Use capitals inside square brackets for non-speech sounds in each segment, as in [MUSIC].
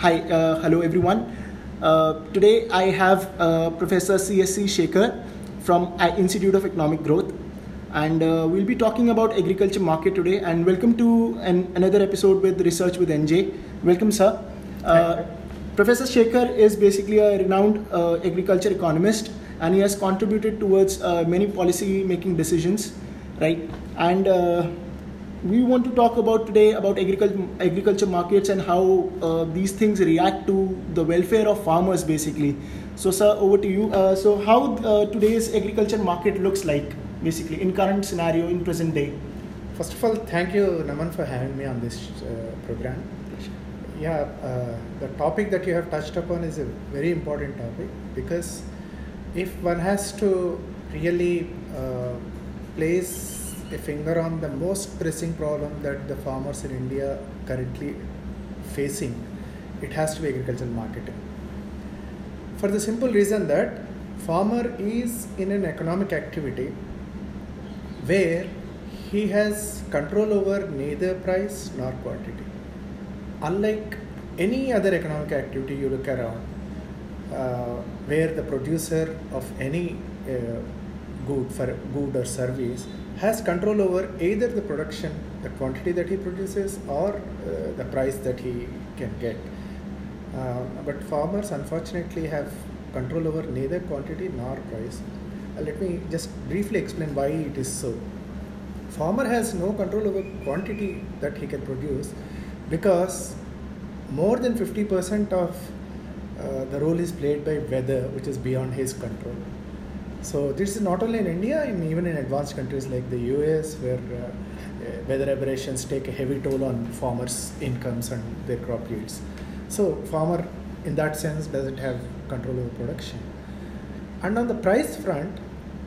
Hi, uh, hello everyone. Uh, today I have uh, Professor CSC Sekhar from Institute of Economic Growth, and uh, we'll be talking about agriculture market today. And welcome to an, another episode with Research with NJ. Welcome, sir. Uh, Professor Sekhar is basically a renowned uh, agriculture economist, and he has contributed towards uh, many policy making decisions, right? And uh, we want to talk about today about agriculture agriculture markets and how uh, these things react to the welfare of farmers basically. So sir over to you. Uh, so how uh, today's agriculture market looks like basically in current scenario in present day? First of all, thank you, Naman, for having me on this uh, program. Yeah, uh, the topic that you have touched upon is a very important topic because if one has to really uh, place a finger on the most pressing problem that the farmers in India currently facing, it has to be agricultural marketing. For the simple reason that farmer is in an economic activity where he has control over neither price nor quantity. Unlike any other economic activity you look around, uh, where the producer of any uh, good for good or service has control over either the production, the quantity that he produces, or uh, the price that he can get. Uh, but farmers unfortunately have control over neither quantity nor price. Uh, let me just briefly explain why it is so. Farmer has no control over quantity that he can produce because more than 50% of uh, the role is played by weather, which is beyond his control. So this is not only in India, in even in advanced countries like the US, where uh, uh, weather aberrations take a heavy toll on farmers' incomes and their crop yields. So farmer, in that sense, doesn't have control over production. And on the price front,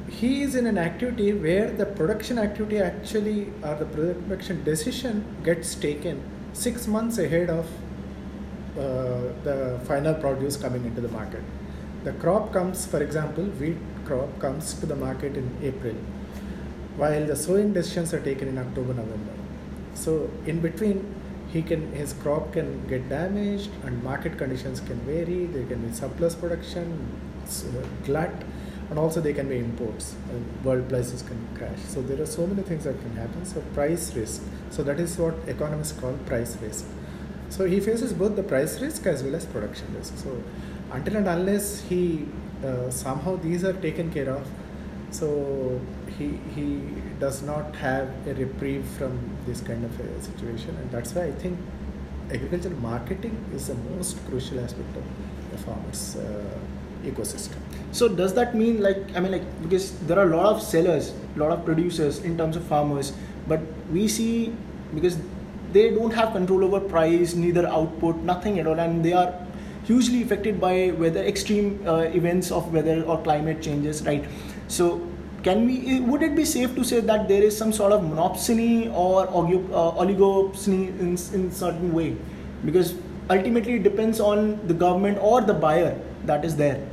he is in an activity where the production activity actually or the production decision gets taken six months ahead of uh, the final produce coming into the market. The crop comes, for example, wheat crop comes to the market in April, while the sowing decisions are taken in October, November. So in between, he can his crop can get damaged, and market conditions can vary. There can be surplus production, glut, and also there can be imports. And world prices can crash. So there are so many things that can happen. So price risk. So that is what economists call price risk. So he faces both the price risk as well as production risk. So until and unless he uh, somehow these are taken care of, so he he does not have a reprieve from this kind of a situation, and that's why I think agricultural marketing is the most crucial aspect of the farmers' uh, ecosystem. so does that mean like i mean like because there are a lot of sellers a lot of producers in terms of farmers but we see because they don't have control over price neither output nothing at all and they are hugely affected by weather extreme uh, events of weather or climate changes right? So can we eh, would it be safe to say that there is some sort of monopsony or uh, oligopsony in, in certain way? Because ultimately it depends on the government or the buyer that is there.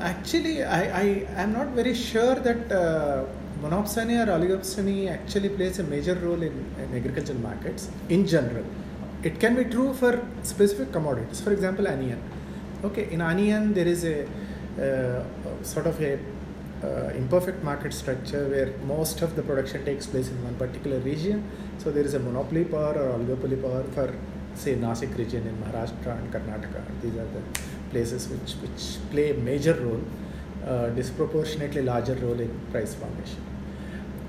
Actually, I, I am not very sure that uh, monopsony or oligopsony actually plays a major role in, in agricultural markets in general. It can be true for specific commodities. For example, onion. Okay, in onion there is a uh, sort of a uh, imperfect market structure where most of the production takes place in one particular region. So there is a monopoly power or oligopoly power for say Nasik region in Maharashtra and Karnataka. These are the places which, which play a major role, uh, disproportionately larger role in price formation.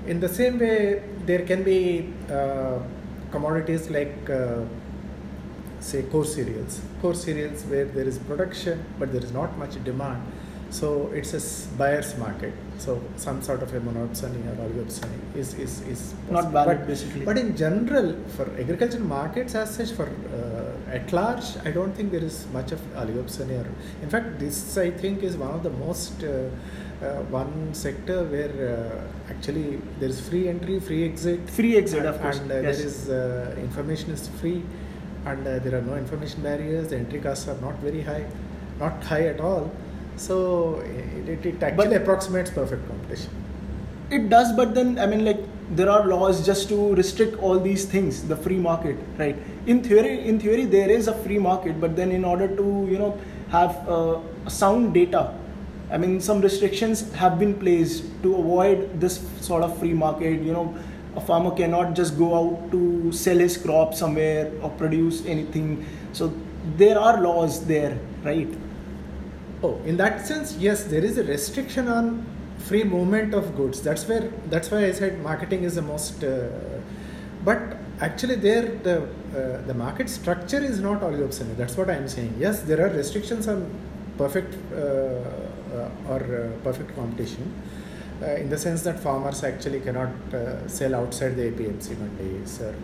In the same way, there can be uh, commodities like uh, say core cereals core cereals where there is production but there is not much demand so it's a buyer's market so some sort of a monopsony or oligopsony is is, is Not possible. valid, but, basically. but in general for agricultural markets as such for uh, at large i don't think there is much of oligopsony or in fact this i think is one of the most uh, uh, one sector where uh, actually there is free entry free exit Free exit, and, of course. and uh, yes. there is uh, information is free and uh, there are no information barriers the entry costs are not very high not high at all. So it, it, it actually But- approximates perfect competition. It does but then i mean like there are laws just to restrict all these things the free market right? In theory in theory there is a free market but then in order to you know have uh, sound data i mean some restrictions have been placed to avoid this sort of free market you know a farmer cannot just go out to sell his crop somewhere or produce anything so there are laws there right oh in that sense yes there is a restriction on free movement of goods. That's where that's why I said marketing is the most. Uh, but actually, there the uh, the market structure is not oligopsony. That's what I'm saying. Yes, there are restrictions on perfect uh, uh or uh, perfect competition. Uh, in the sense that farmers actually cannot sell outside the APMC mandis or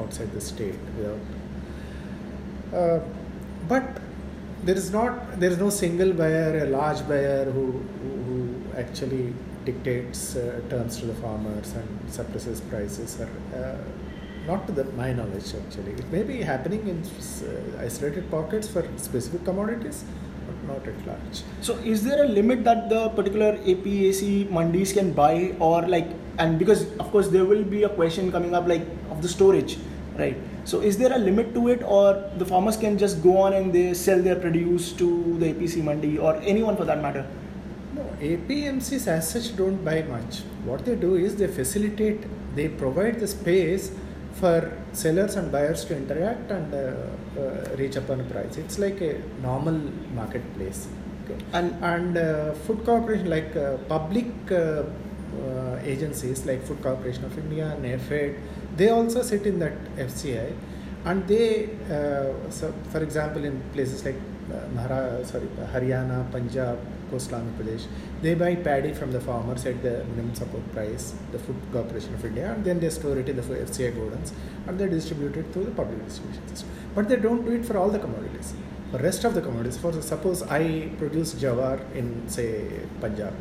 outside the state without. but there is not there is no single buyer, a large buyer who, who, who actually dictates uh, terms to the farmers and suppresses prices uh, not to the, my knowledge actually. It may be happening in uh, isolated pockets for specific commodities, not at large. So, is there a limit that the particular APMC mandis can buy, or like, and because of course there will be a question coming up like of the storage, right? So, is there a limit to it, or the farmers can just go on and they sell their produce to the APMC mandi or anyone for that matter? No, APMCs as such don't buy much. What they do is they facilitate, they provide the space for sellers and buyers to interact and uh, uh, reach upon a price. It's like a normal marketplace. Okay. And, and uh, food corporation like uh, public uh, uh, agencies like Food Corporation of India, NAFED, they also sit in that FCI and they, so for example, in places like Mahara, sorry, Haryana, Punjab, coastal Andhra Pradesh, they buy paddy from the farmers at the minimum support price, the Food Corporation of India, and then they store it in the FCI godowns and they distribute it through the public distribution system. But they don't do it for all the commodities. For rest of the commodities, for suppose I produce jawar in say Punjab,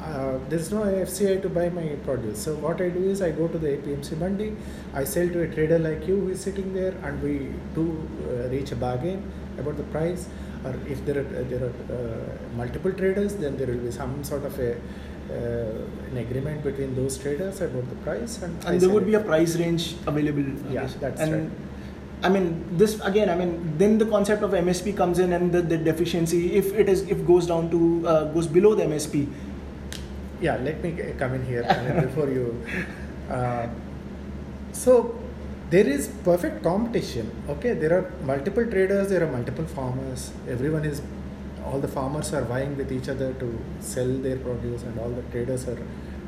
uh, there's no FCI to buy my produce. So what I do is I go to the APMC mandi, I sell to a trader like you who is sitting there, and we do uh, reach a bargain about the price or if there are there are uh, multiple traders, then there will be some sort of a uh, an agreement between those traders about the price, and, and there would be a price range available. Yeah, that's and right. I mean, this again. I mean, then the concept of MSP comes in, and the, the deficiency, if it is, if goes down to uh, goes below the MSP. Yeah, let me come in here before you. [LAUGHS] Uh, so there is perfect competition okay there are multiple traders there are multiple farmers everyone is all the farmers are vying with each other to sell their produce and all the traders are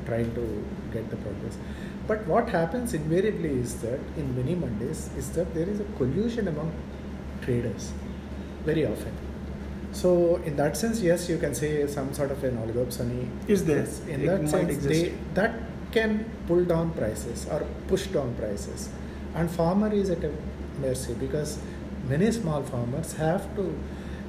trying to get the produce but what happens invariably is that in many mandis is that there is a collusion among traders very often. So in that sense yes you can say some sort of an oligopsony is there? In that sense they, that can pull down prices or push down prices. And farmer is at a mercy because many small farmers have to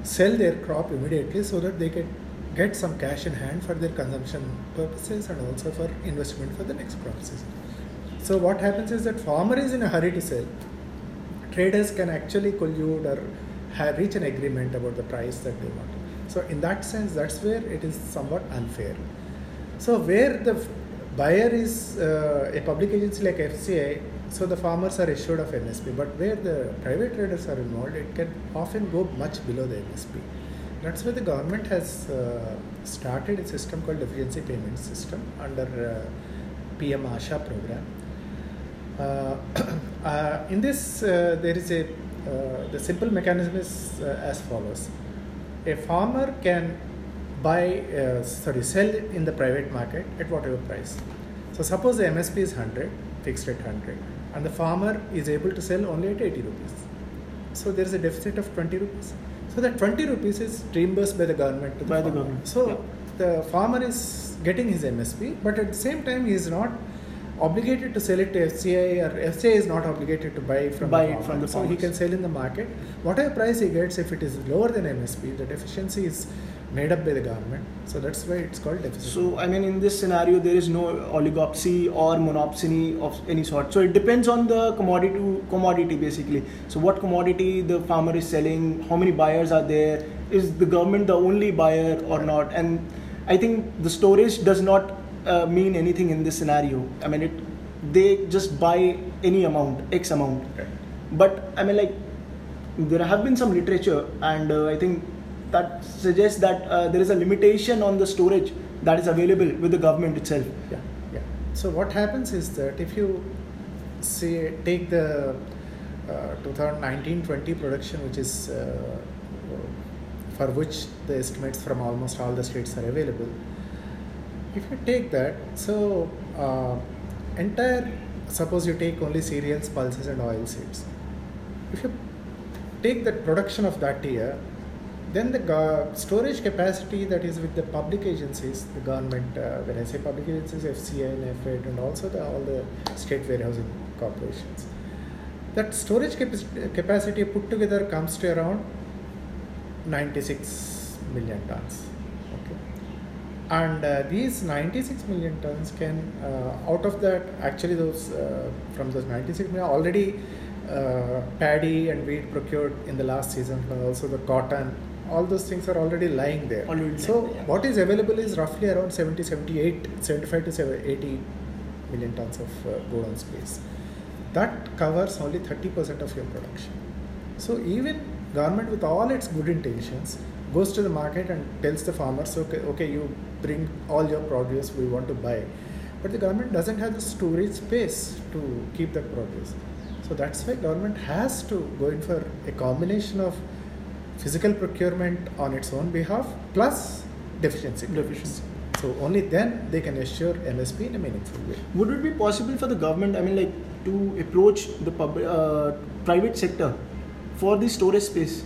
sell their crop immediately so that they can get some cash in hand for their consumption purposes and also for investment for the next crop season. So what happens is that farmer is in a hurry to sell. Traders can actually collude or have, reach an agreement about the price that they want. So in that sense, that's where it is somewhat unfair. So where the buyer is uh, a public agency like FCI, so the farmers are assured of MSP, but where the private traders are involved, it can often go much below the MSP. That's why the government has uh, started a system called deficiency payment system under uh, PM ASHA program. Uh, [CLEARS THROAT] uh, in this, uh, there is a the simple mechanism is as follows: a farmer can buy, sorry, sell in the private market at whatever price. So suppose the MSP is 100, fixed at 100 and the farmer is able to sell only at 80 rupees. So there is a deficit of 20 rupees. So that 20 rupees is reimbursed by the government to the by farmer. the government. So yeah. the farmer is getting his MSP, but at the same time he is not obligated to sell it to FCI or FCI is not obligated to buy from buy the farmer. from the so he can sell in the market whatever price he gets if it is lower than MSP the deficiency is made up by the government. So that's why it's called deficit. So I mean, in this scenario, there is no oligopsy or monopsony of any sort. So it depends on the commodity commodity basically. So what commodity the farmer is selling, how many buyers are there, is the government the only buyer or not? And I think the storage does not uh, mean anything in this scenario. I mean, it they just buy any amount, X amount. Right. But I mean, like, there have been some literature, and uh, I think that suggests that uh, there is a limitation on the storage that is available with the government itself. Yeah, yeah. So what happens is that if you say take the 2019-20 uh, production, which is uh, for which the estimates from almost all the states are available. If you take that, so uh, entire suppose you take only cereals, pulses, and oil seeds. If you take the production of that year, then the storage capacity that is with the public agencies, the government, uh, when I say public agencies, FCI and FED, and also the, all the state warehousing corporations, that storage cap- capacity put together comes to around 96 million tons. And uh, these 96 million tons can, uh, out of that, actually those uh, from those 96 million already uh, paddy and wheat procured in the last season, but also the cotton. All those things are already lying there. Already so lying there, yeah. what is available is roughly around 70, 78, 75 to 70, 80 million tons of uh, godown space. That covers only 30% of your production. So even government with all its good intentions goes to the market and tells the farmers, okay, okay, you bring all your produce we want to buy. But the government doesn't have the storage space to keep that produce. So that's why government has to go in for a combination of physical procurement on its own behalf plus deficiency. Deficiency. So only then they can assure MSP in a meaningful way. Would it be possible for the government, I mean, like, to approach the uh, private sector for the storage space?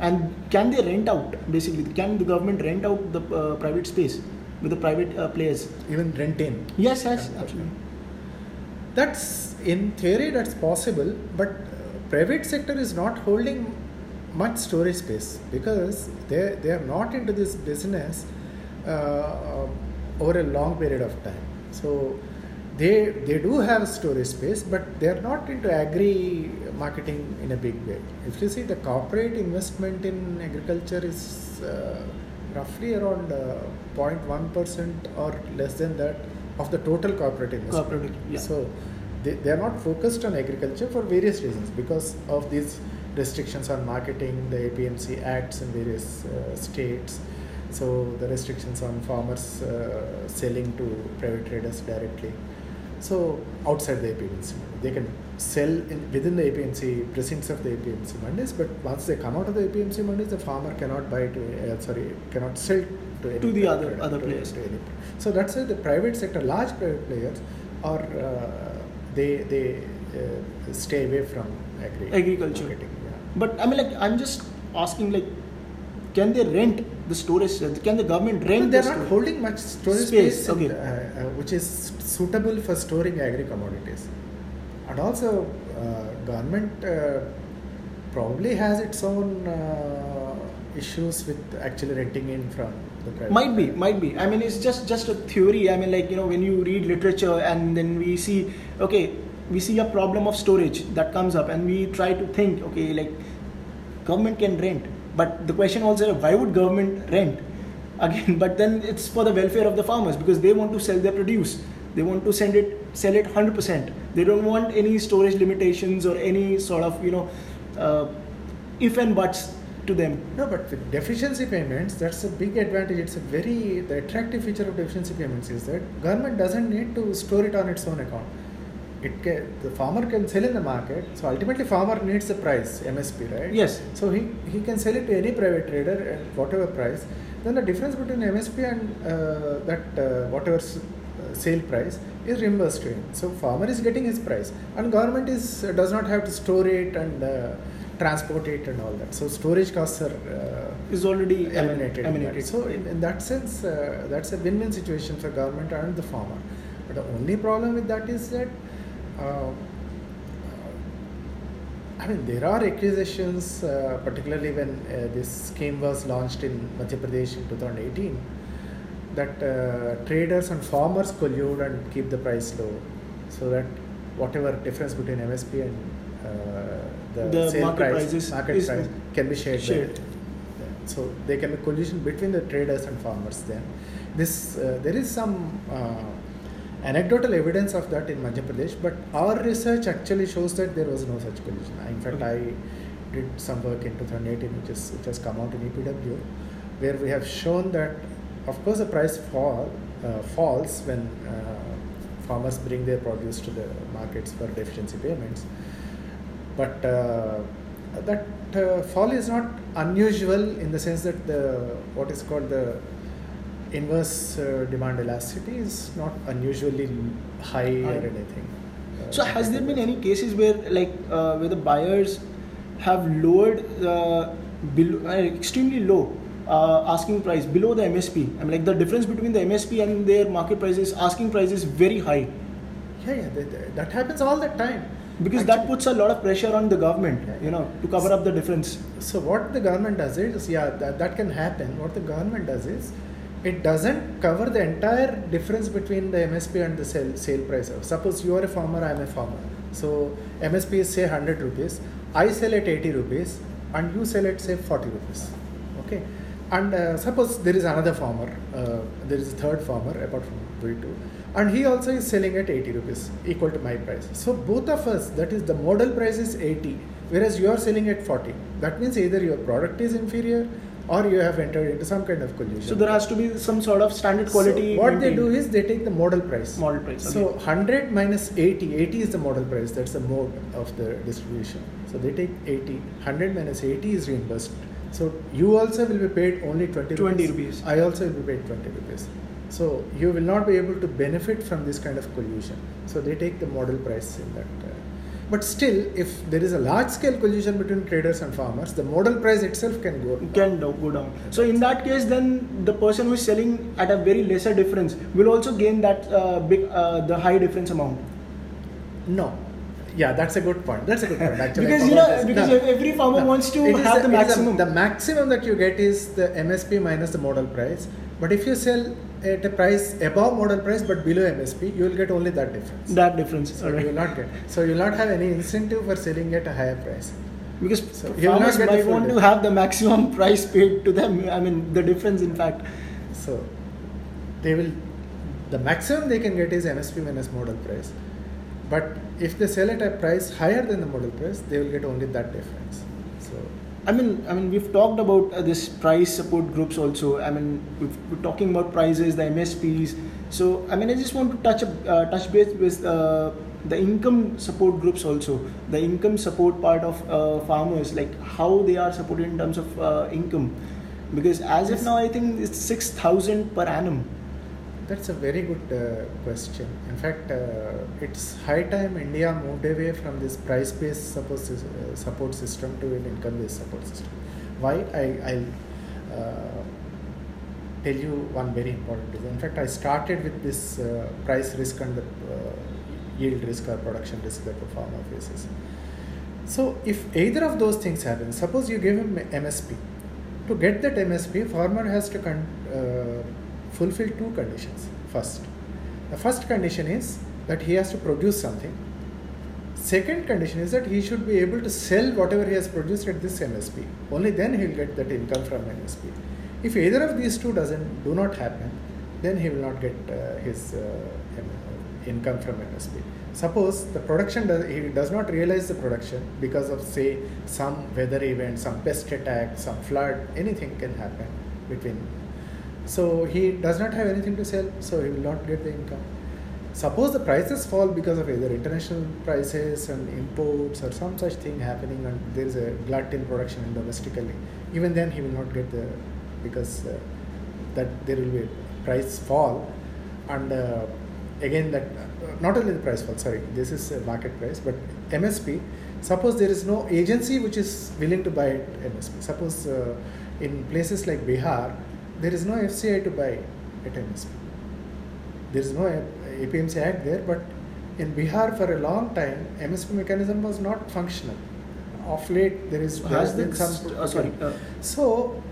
And can they rent out, basically? Can the government rent out the uh, private space with the private uh, players? Even rent in. Yes, yes, Yeah. absolutely. That's in theory that's possible, but uh, private sector is not holding much storage space because they they are not into this business uh, over a long period of time. So they they do have storage space, but they are not into agri marketing in a big way. If you see the corporate investment in agriculture is uh, roughly around uh, 0.1 percent or less than that of the total corporate investment. Corporate, yeah. So they, they are not focused on agriculture for various reasons because of these restrictions on marketing, the APMC acts in various uh, states. So the restrictions on farmers uh, selling to private traders directly. So outside the APMC, they can sell in, within the APMC precincts of the APMC mandis, but once they come out of the APMC mandis, the farmer cannot buy to uh, sorry cannot sell to To the other- other players. So that's why the private sector, large private players, are uh, they they uh, stay away from agri Agriculture. yeah. But I mean, like, I'm just asking, like, can they rent the storage? Can the government rent But they're the not holding much storage Space, space, in, okay. uh, uh, which is suitable for storing agri commodities. And also, uh, government uh, probably has its own uh, issues with actually renting in from the private. might be might be i mean it's just just a theory i mean like you know when you read literature and then we see okay we see a problem of storage that comes up and we try to think okay like government can rent but the question also why would government rent again [LAUGHS] but then it's for the welfare of the farmers because they want to sell their produce they want to send it sell it 100% they don't want any storage limitations or any sort of you know uh, if and buts to them No, but with deficiency payments, that's a big advantage. It's a very the attractive feature of deficiency payments is that government doesn't need to store it on its own account. It can, the farmer can sell in the market. So ultimately, farmer needs the price MSP, right? Yes. So he, he can sell it to any private trader at whatever price. Then the difference between MSP and uh, that uh, whatever s- uh, sale price is reimbursed to him. So farmer is getting his price, and government is uh, does not have to store it and uh, transport it and all that. So storage costs are uh, is already eliminated. in eliminated. So in, in that sense, uh, that's a win-win situation for government and the farmer. But the only problem with that is that. Uh, I mean, there are accusations, uh, particularly when uh, this scheme was launched in Madhya Pradesh in 2018, that uh, traders and farmers collude and keep the price low, so that whatever difference between MSP and uh, the, The sale market price, prices market price can be shared. shared. so there can be collusion between the traders and farmers. Then this uh, there is some uh, anecdotal evidence of that in Madhya Pradesh, but our research actually shows that there was no such collusion. In fact, Okay. I did some work in 2018, which is which has come out in EPW, where we have shown that, of course, the price fall uh, falls when uh, farmers bring their produce to the markets for deficiency payments, but uh, that uh, fall is not unusual in the sense that the what is called the inverse uh, demand elasticity is not unusually high or anything. Uh, So has there been any cases where like uh, where the buyers have lowered uh, below, uh, extremely low uh, asking price below the MSP? I mean like the difference between the MSP and their market prices asking price is very high Yeah, yeah, that, that- happens all the time. because that puts a lot of pressure on the government, you know, to cover up the difference. So what the government does is, yeah, that, that can happen. What the government does is, it doesn't cover the entire difference between the MSP and the sale, sale price. Suppose you are a farmer, I am a farmer. So MSP is say 100 rupees, I sell at 80 rupees, and you sell at say 40 rupees. Okay. And uh, suppose there is another farmer, uh, there is a third farmer apart from we two, and he also is selling at 80 rupees, equal to my price. So both of us, that is the modal price is 80, whereas you are selling at 40. That means either your product is inferior or you have entered into some kind of collusion. So there has to be some sort of standard quality. So what they do is they take the modal price. Modal price, So 100 minus 80, 80 is the modal price. That's the mode of the distribution. So they take 80, 100 minus 80 is reimbursed. So you also will be paid only 20 rupees. 20 rupees. I also will be paid 20 rupees. So you will not be able to benefit from this kind of collusion. So they take the modal price in that. Uh, but still, if there is a large scale collusion between traders and farmers, the modal price itself can go up. can go down. So in that case, then the person who is selling at a very lesser difference will also gain that uh, big uh, the high difference amount. No. Yeah, that's a good point. That's a good point. Actually, Because, you know, because every farmer wants to It have the is maximum. the maximum that you get is the MSP minus the modal price. But if you sell at a price above modal price but below MSP, you will get only that difference. That difference. so you will not get. So you will not have any incentive for selling at a higher price. Because So you will not farmers get might want to have the maximum [LAUGHS] price paid to them. I mean, the difference, in fact. So they will. The maximum they can get is MSP minus modal price. But if they sell at a price higher than the modal price, they will get only that difference. I mean, I mean, we've talked about uh, this price support groups also. I mean, we've, we're talking about prices, the MSPs. So, I mean, I just want to touch a- uh, touch base with uh, the income support groups also. The income support part of uh, farmers, like how they are supported in terms of uh, income, because as of now, I think it's six thousand per annum. That's a very good uh, question. In fact, uh, it's high time India moved away from this price-based support, uh, support system to an income-based support system. Why? I, I'll uh, tell you one very important reason. In fact, I started with this uh, price risk and the uh, yield risk or production risk that the farmer faces. So, if either of those things happen, suppose you give him MSP. To get that MSP, farmer has to con- fulfill two conditions. First, the first condition is that he has to produce something. Second condition is that he should be able to sell whatever he has produced at this MSP. Only then he will get that income from MSP. If either of these two doesn't do not happen, then he will not get uh, his uh, income from MSP. Suppose the production does, he does not realize the production because of say some weather event, some pest attack, some flood, anything can happen between. So he does not have anything to sell, so he will not get the income. Suppose the prices fall because of either international prices and imports or some such thing happening, and there is a glut in production in domestically. Even then, he will not get the because uh, that there will be a price fall, and uh, again that uh, not only the price fall. Sorry, this is market price, but MSP. Suppose there is no agency which is willing to buy MSP. Suppose uh, in places like Bihar, there is no FCI to buy at MSP there is no APMC Act there, but in Bihar for a long time, MSP mechanism was not functional. Of late, there is there Has been some. uh, sorry. Uh, So,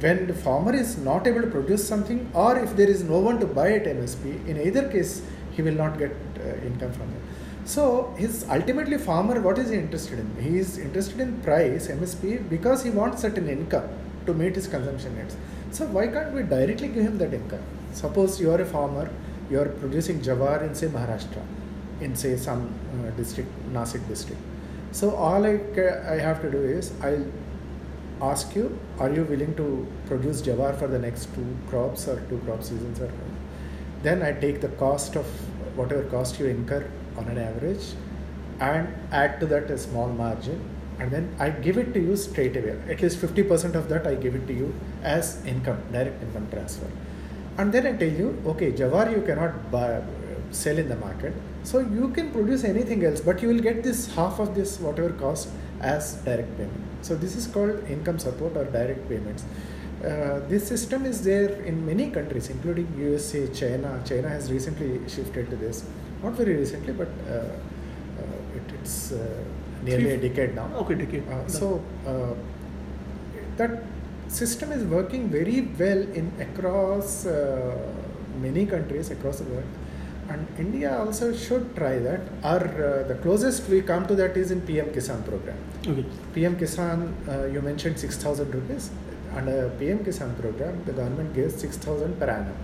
when the farmer is not able to produce something, or if there is no one to buy at MSP, in either case, he will not get uh, income from it. So, his ultimately farmer, what is he interested in? He is interested in price MSP because he wants certain income to meet his consumption needs. So, why can't we directly give him that income? Suppose you are a farmer, you are producing jawar in say Maharashtra, in say some uh, district, Nasik district. So all I, I have to do is I'll ask you, are you willing to produce jawar for the next two crops or two crop seasons or then I take the cost of whatever cost you incur on an average and add to that a small margin and then I give it to you straight away. At least 50% of that I give it to you as income, direct income transfer. And then I tell you, okay, Jawar you cannot buy, sell in the market, so you can produce anything else, but you will get this half of this whatever cost as direct payment. So this is called income support or direct payments. Uh, this system is there in many countries, including USA, China. China has recently shifted to this. Not very recently, but uh, uh, it, it's uh, nearly a decade now. Okay, decade. Uh, so uh, that system is working very well in across uh, many countries across the world, and India also should try that. Our uh, the closest we come to that is in PM Kisan program. Okay. PM Kisan, uh, you mentioned 6,000 rupees. Under PM Kisan program, the government gives 6,000 per annum.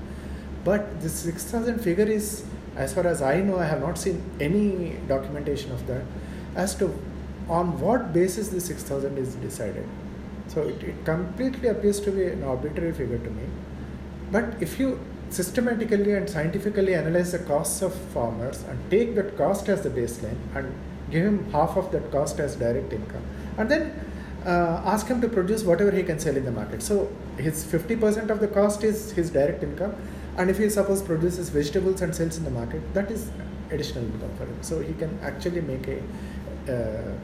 But this 6,000 figure is, as far as I know, I have not seen any documentation of that as to on what basis the 6,000 is decided. So it, it completely appears to be an arbitrary figure to me. But if you systematically and scientifically analyze the costs of farmers and take that cost as the baseline and give him half of that cost as direct income, and then uh, ask him to produce whatever he can sell in the market. So his 50% of the cost is his direct income, and if he suppose produces vegetables and sells in the market, that is additional income for him. So he can actually make a uh,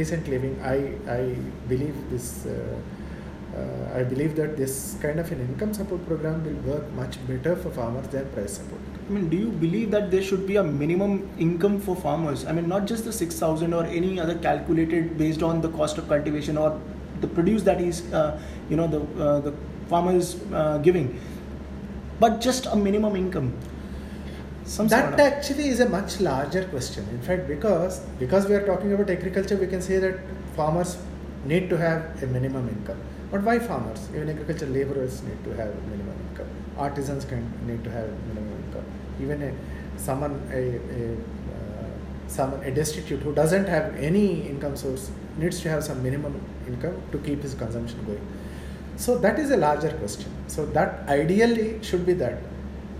decent living. I I believe this. Uh, uh, I believe that this kind of an income support program will work much better for farmers than price support. I mean, do you believe that there should be a minimum income for farmers? I mean, not just the 6,000 or any other calculated based on the cost of cultivation or the produce that is, uh, you know, the, uh, the farmer is uh, giving, but just a minimum income. Some that sort of- actually is a much larger question. In fact, because because we are talking about agriculture, we can say that farmers need to have a minimum income. But why farmers? Even agriculture laborers need to have a minimum income. Artisans can need to have a minimum income. Even a someone a, a uh, someone a destitute who doesn't have any income source needs to have some minimum income to keep his consumption going. So that is a larger question. So that ideally should be that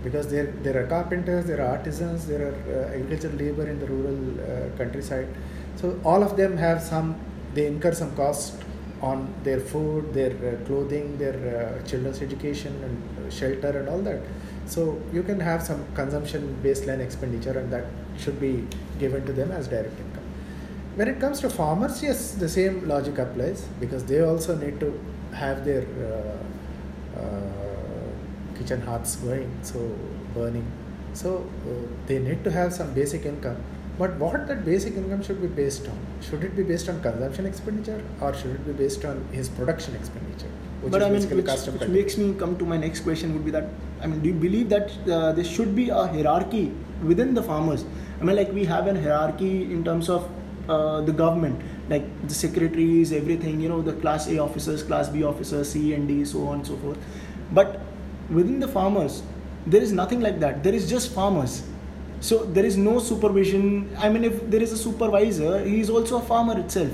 because there there are carpenters, there are artisans, there are uh, agricultural labor in the rural uh, countryside. So all of them have some they incur some cost on their food, their uh, clothing, their uh, children's education and shelter and all that. So you can have some consumption baseline expenditure and that should be given to them as direct income. When it comes to farmers, yes, the same logic applies because they also need to have their uh, uh, kitchen hearths going, so burning. So uh, they need to have some basic income. But what that basic income should be based on? Should it be based on consumption expenditure or should it be based on his production expenditure? Which but is I mean, basically which, which makes me come to my next question would be that I mean, do you believe that uh, there should be a hierarchy within the farmers? I mean, like we have an hierarchy in terms of uh, the government, like the secretaries, everything. You know, the class A officers, class B officers, C and D, so on and so forth. But within the farmers, there is nothing like that. There is just farmers. So there is no supervision. I mean, if there is a supervisor, he is also a farmer itself,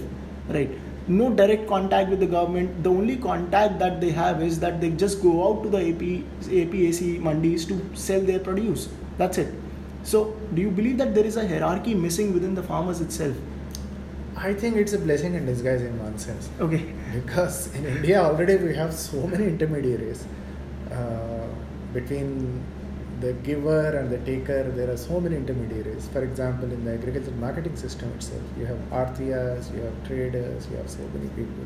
right? No direct contact with the government. The only contact that they have is that they just go out to the AP, APMC mandis to sell their produce. That's it. So, do you believe that there is a hierarchy missing within the farmers itself? I think it's a blessing in disguise in one sense. Okay. Because in India already we have so many intermediaries uh, between the giver and the taker. There are so many intermediaries. For example, in the agricultural marketing system itself, you have artiyas, you have traders, you have so many people.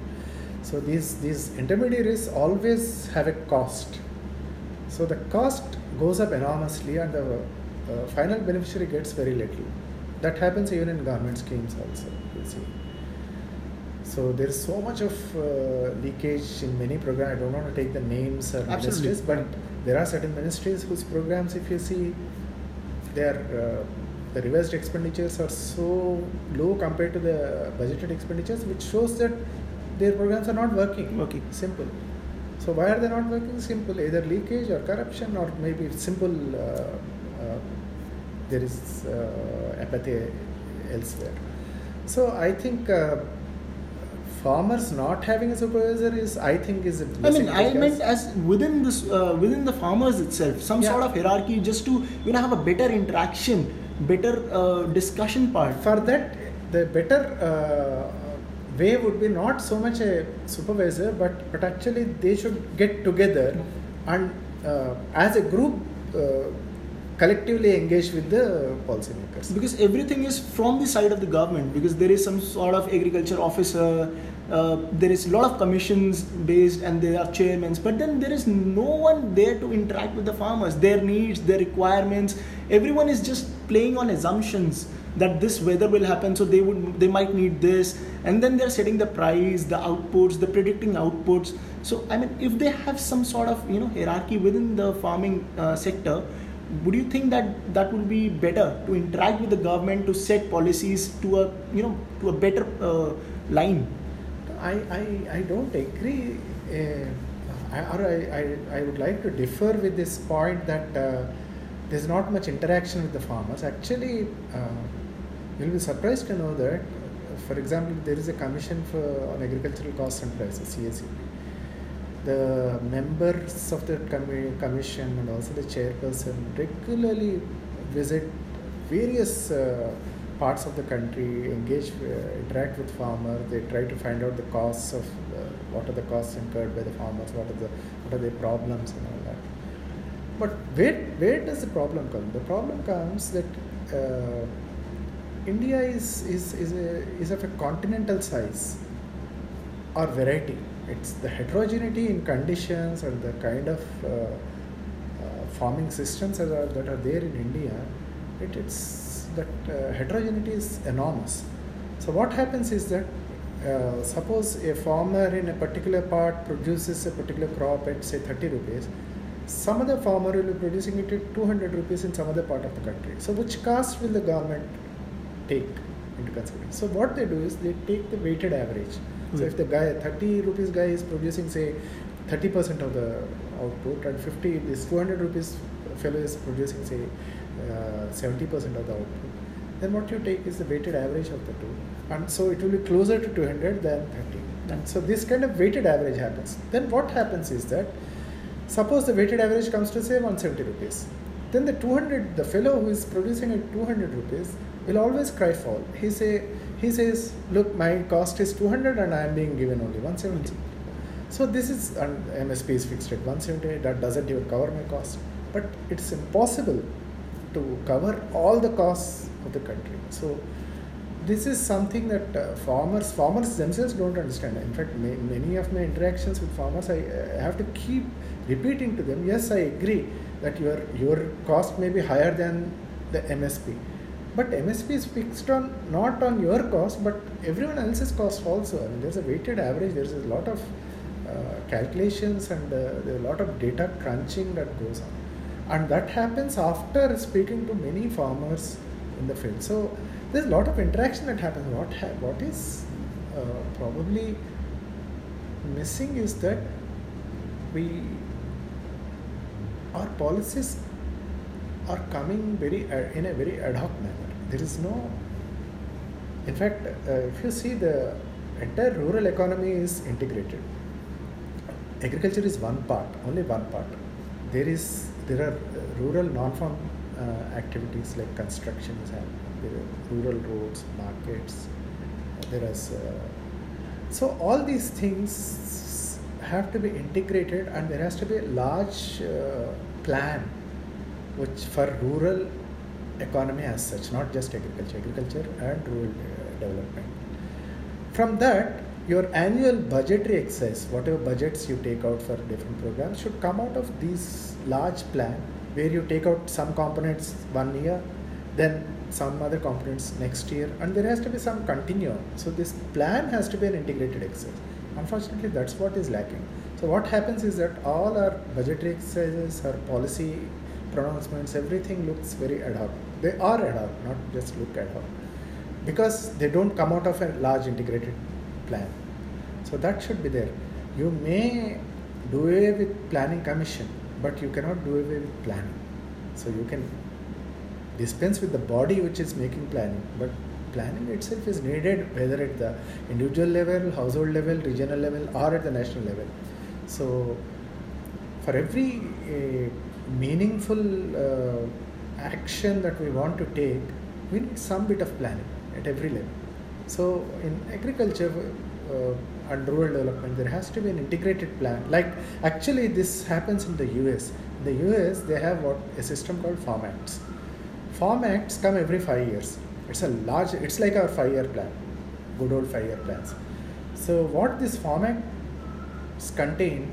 So these these intermediaries always have a cost. So the cost goes up enormously, and the uh, final beneficiary gets very little. That happens even in government schemes also. You see. So there is so much of uh, leakage in many programs. I don't want to take the names or Absolutely. ministries, but there are certain ministries whose programs, if you see, their uh, the reversed expenditures are so low compared to the budgeted expenditures, which shows that their programs are not working. Working. Simple. So why are they not working? Simple, either leakage or corruption, or maybe simple. Uh, uh, there is uh, apathy elsewhere. So I think uh, farmers not having a supervisor is, I think, is. A I mean, I meant as within this, uh, within the farmers itself, some Yeah. sort of hierarchy, just to you know have a better interaction, better uh, discussion part. for that the better uh, way would be not so much a supervisor but but actually they should get together and uh, as a group uh, collectively engage with the policymakers because everything is from the side of the government because there is some sort of agriculture officer uh, there is a lot of commissions based and there are chairmen but then there is no one there to interact with the farmers. Their needs their requirements everyone is just playing on assumptions that this weather will happen so they would they might need this. And then they're setting the price the outputs the predicting outputs. So i mean if they have some sort of you know hierarchy within the farming uh, sector would you think that that would be better to interact with the government to set policies to a you know to a better uh, line I, I, I don't agree uh, or I, I, I would like to differ with this point that uh, there's not much interaction with the farmers. Actually uh, you'll be surprised to know that for example there is a commission for on agricultural costs and prices CACP the members of the commi- commission and also the chairperson regularly visit various uh, parts of the country, engage, uh, interact with farmers. They try to find out the costs of uh, what are the costs incurred by the farmers, what are the what are their problems and all that. But where where does the problem come? The problem comes that uh, India is is is, a, is of a continental size or variety. It's the heterogeneity in conditions and the kind of uh, uh, farming systems that are, that are there in India. It, it's that uh, heterogeneity is enormous. So what happens is that uh, suppose a farmer in a particular part produces a particular crop at say 30 rupees, some other farmer will be producing it at 200 rupees in some other part of the country. So which cost will the government take into consideration? So what they do is they take the weighted average. So if the guy 30 rupees guy is producing say 30% of the output and 50 this 200 rupees fellow is producing say Uh, 70% of the output, then what you take is the weighted average of the two. And so it will be closer to 200 than 30. And so this kind of weighted average happens. Then what happens is that suppose the weighted average comes to say 170 rupees. Then the 200, the fellow who is producing at 200 rupees will always cry foul. He say, he says, look, my cost is 200 and I am being given only 170. So this is, and MSP is fixed at 170, that doesn't even cover my cost. But it's impossible to cover all the costs of the country. So this is something that uh, farmers farmers themselves don't understand. In fact, ma- many of my interactions with farmers, I uh, have to keep repeating to them. Yes, I agree that your your cost may be higher than the MSP, but MSP is fixed on not on your cost, but everyone else's cost also. I mean, there's a weighted average. There's a lot of uh, calculations and uh, a lot of data crunching that goes on, and that happens after speaking to many farmers in the field. So there's a lot of interaction that happens. What ha- what is uh, probably missing is that we our policies are coming very in a very ad hoc manner. There is no. In fact, uh, if you see the entire rural economy is integrated. Agriculture is one part, only one part. There is there are uh, rural non-farm uh, activities like construction is happening. Rural roads, markets. There is uh, so all these things have to be integrated, and there has to be a large uh, plan, which for rural economy as such, not just agriculture, agriculture and rural uh, development. From that, your annual budgetary excess, whatever budgets you take out for different programs, should come out of these large plan where you take out some components one year, then some other components next year, and there has to be some continuum. So this plan has to be an integrated excess. Unfortunately, that's what is lacking. So what happens is that all our budgetary exercises, our policy pronouncements, everything looks very ad hoc. They are ad hoc, not just look ad hoc, because they don't come out of a large integrated plan. So that should be there. You may do away with planning commission, but you cannot do away with planning. So you can dispense with the body which is making planning, but planning itself is needed whether at the individual level, household level, regional level, or at the national level. So for every uh, meaningful uh, action that we want to take, we need some bit of planning at every level. So in agriculture uh, and rural development, there has to be an integrated plan. Like actually, this happens in the US. In the US, they have what a system called Farm Acts. Farm Acts come every five years. It's a large. It's like our five-year plan, good old five-year plans. So what this Farm Acts contain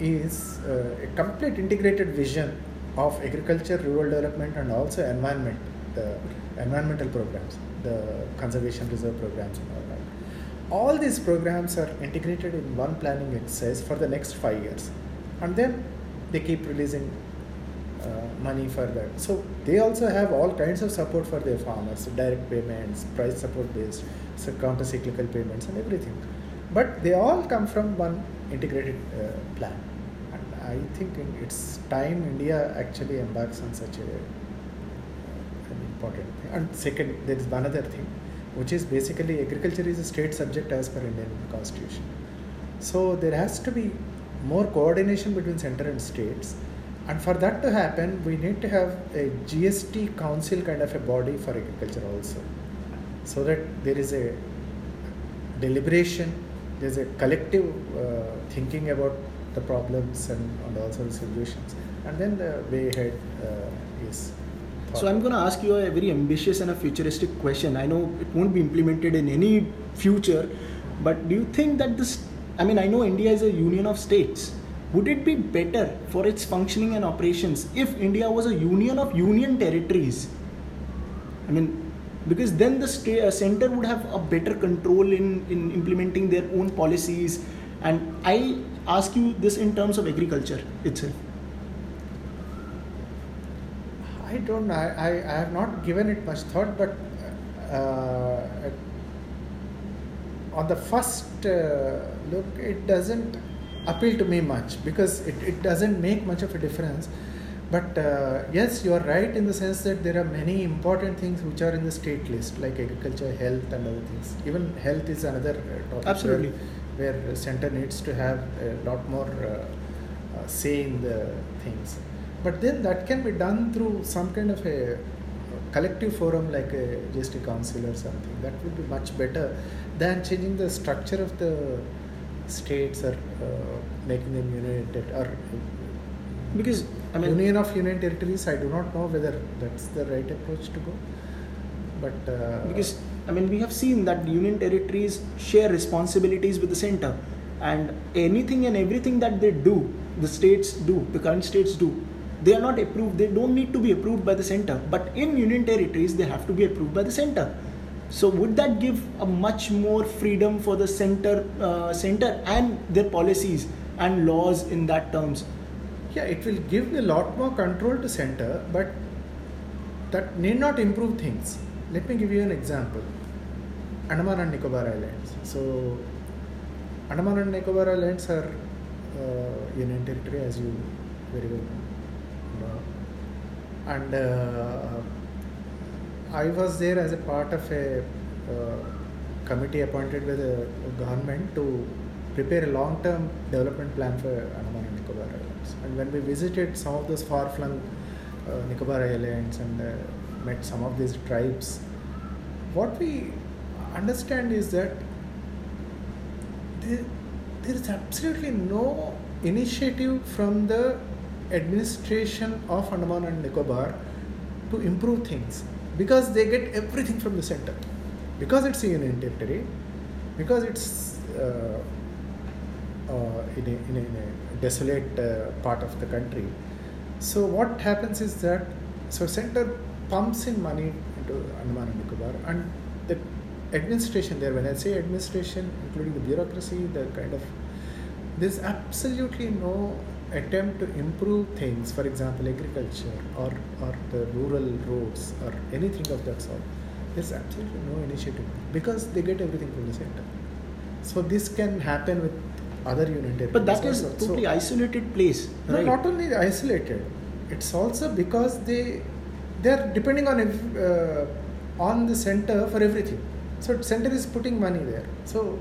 is uh, a complete integrated vision of agriculture, rural development, and also environment, the environmental programs, the conservation reserve programs, and all that. All these programs are integrated in one planning exercise for the next five years, and then they keep releasing uh, money for that. So they also have all kinds of support for their farmers, direct payments, price support based, so counter cyclical payments, and everything. But they all come from one integrated uh, plan. I think it's time India actually embarks on such a important thing. And second, there is one other thing, which is basically agriculture is a state subject as per Indian constitution. So there has to be more coordination between center and states. And for that to happen, we need to have a GST council kind of a body for agriculture also. So that there is a deliberation, there's a collective uh, thinking about the problems and, and also the solutions. And then the way ahead uh, is. So I'm going to ask you a very ambitious and a futuristic question. I know it won't be implemented in any future, but do you think that this? I mean, I know India is a union of states. Would it be better for its functioning and operations if India was a union of union territories? I mean, because then the uh, center would have a better control in, in implementing their own policies. And I ask you this in terms of agriculture itself. I don't know. I, I, I have not given it much thought, but uh, on the first uh, look, it doesn't appeal to me much because it, it doesn't make much of a difference. But uh, yes, you are right in the sense that there are many important things which are in the state list, like agriculture, health, and other things. Even health is another uh, topic. Absolutely. Where, where center needs to have a lot more uh, uh, say in the things. But then that can be done through some kind of a collective forum like a GST council or something. That would be much better than changing the structure of the states or uh, making them united or because I mean union of union territories. I do not know whether that's the right approach to go. But uh, because I mean we have seen that union territories share responsibilities with the center, and anything and everything that they do, the states do, the current states do, they are not approved. They don't need to be approved by the center. But in union territories, they have to be approved by the center. So would that give a much more freedom for the center, uh, center and their policies and laws in that terms? Yeah, it will give a lot more control to center, but that need not improve things. Let me give you an example. Andaman and Nicobar Islands. So, Andaman and Nicobar Islands are uh, union territory, as you very well know. And uh, I was there as a part of a uh, committee appointed by the government to prepare a long-term development plan for Andaman and Nicobar Islands. And when we visited some of those far-flung uh, Nicobar Islands and uh, met some of these tribes, what we understand is that there, there is absolutely no initiative from the administration of Andaman and Nicobar to improve things because they get everything from the center. Because it's a union territory, because it's uh, uh, in, a, in, a, in, a, desolate uh, part of the country. So what happens is that so center pumps in money into Andaman and Nicobar and the administration there. When I say administration, including the bureaucracy, the kind of there's absolutely no attempt to improve things, for example, agriculture or, or the rural roads or anything of that sort, there's absolutely no initiative because they get everything from the center. So this can happen with other union territories. But that is totally So- isolated place, no, right? not only isolated. It's also because they they are depending on ev- uh, on the center for everything. So center is putting money there. So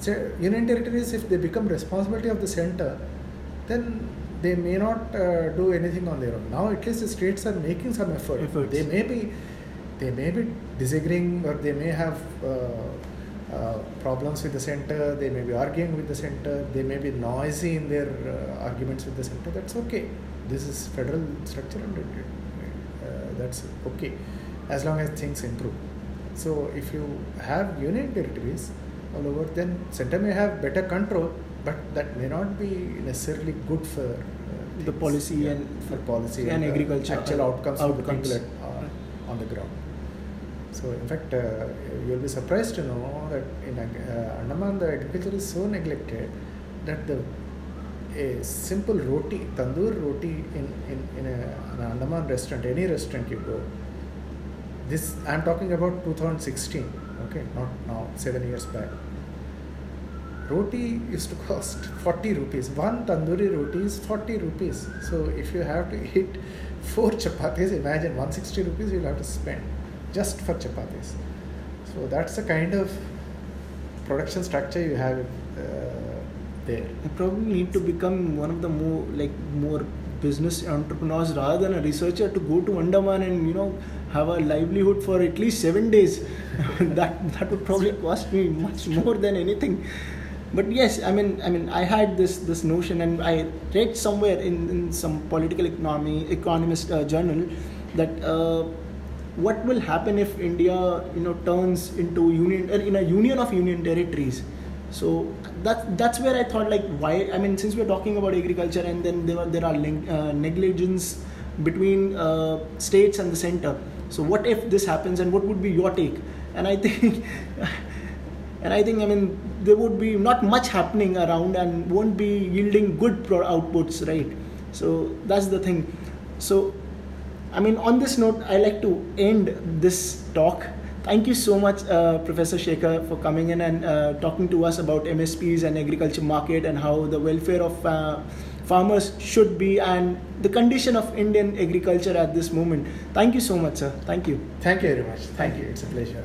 se- union territories, if they become responsibility of the center, then they may not uh, do anything on their own. Now at least the states are making some effort. Efforts. They may be they may be disagreeing or they may have. Uh, uh, problems with the center, they may be arguing with the center, they may be noisy in their uh, arguments with the center. That's okay. This is federal structure and it, uh, that's okay as long as things improve. So if you have union territories all over, then center may have better control, but that may not be necessarily good for uh, The policy Yeah, and- for policy and uh, agriculture, actual uh, outcomes, for the people at, on the ground. So, in fact, uh, you'll be surprised to know that in uh, Andaman the agriculture is so neglected that the a simple roti, tandoor roti in, in, in a, an Andaman restaurant, any restaurant you go, this I'm talking about 2016, okay, not now, seven years back. Roti used to cost 40 rupees. One tandoori roti is 40 rupees. So if you have to eat four chapatis, imagine 160 rupees you'll have to spend just for chapatis. So that's the kind of production structure you have uh, there. I probably need to become one of the more like more business entrepreneurs rather than a researcher to go to Andaman and you know have a livelihood for at least seven days. [LAUGHS] that that would probably cost me much more than anything. But yes, I mean, I mean, I had this this notion, and I read somewhere in, in some political economy economist uh, journal that uh, what will happen if India, you know, turns into union uh, in a union of union territories. So that that's where I thought like why I mean since we're talking about agriculture and then there are there are uh, negligence between uh, states and the center. So what if this happens and what would be your take? And I think [LAUGHS] and I think I mean there would be not much happening around and won't be yielding good pro- outputs, right? So that's the thing. So I mean, on this note, I like to end this talk. Thank you so much, uh, Professor Sekhar, for coming in and uh, talking to us about MSPs and agriculture market and how the welfare of uh, farmers should be and the condition of Indian agriculture at this moment. Thank you so much, sir. Thank you. Thank you very much. Thank you. It's a pleasure.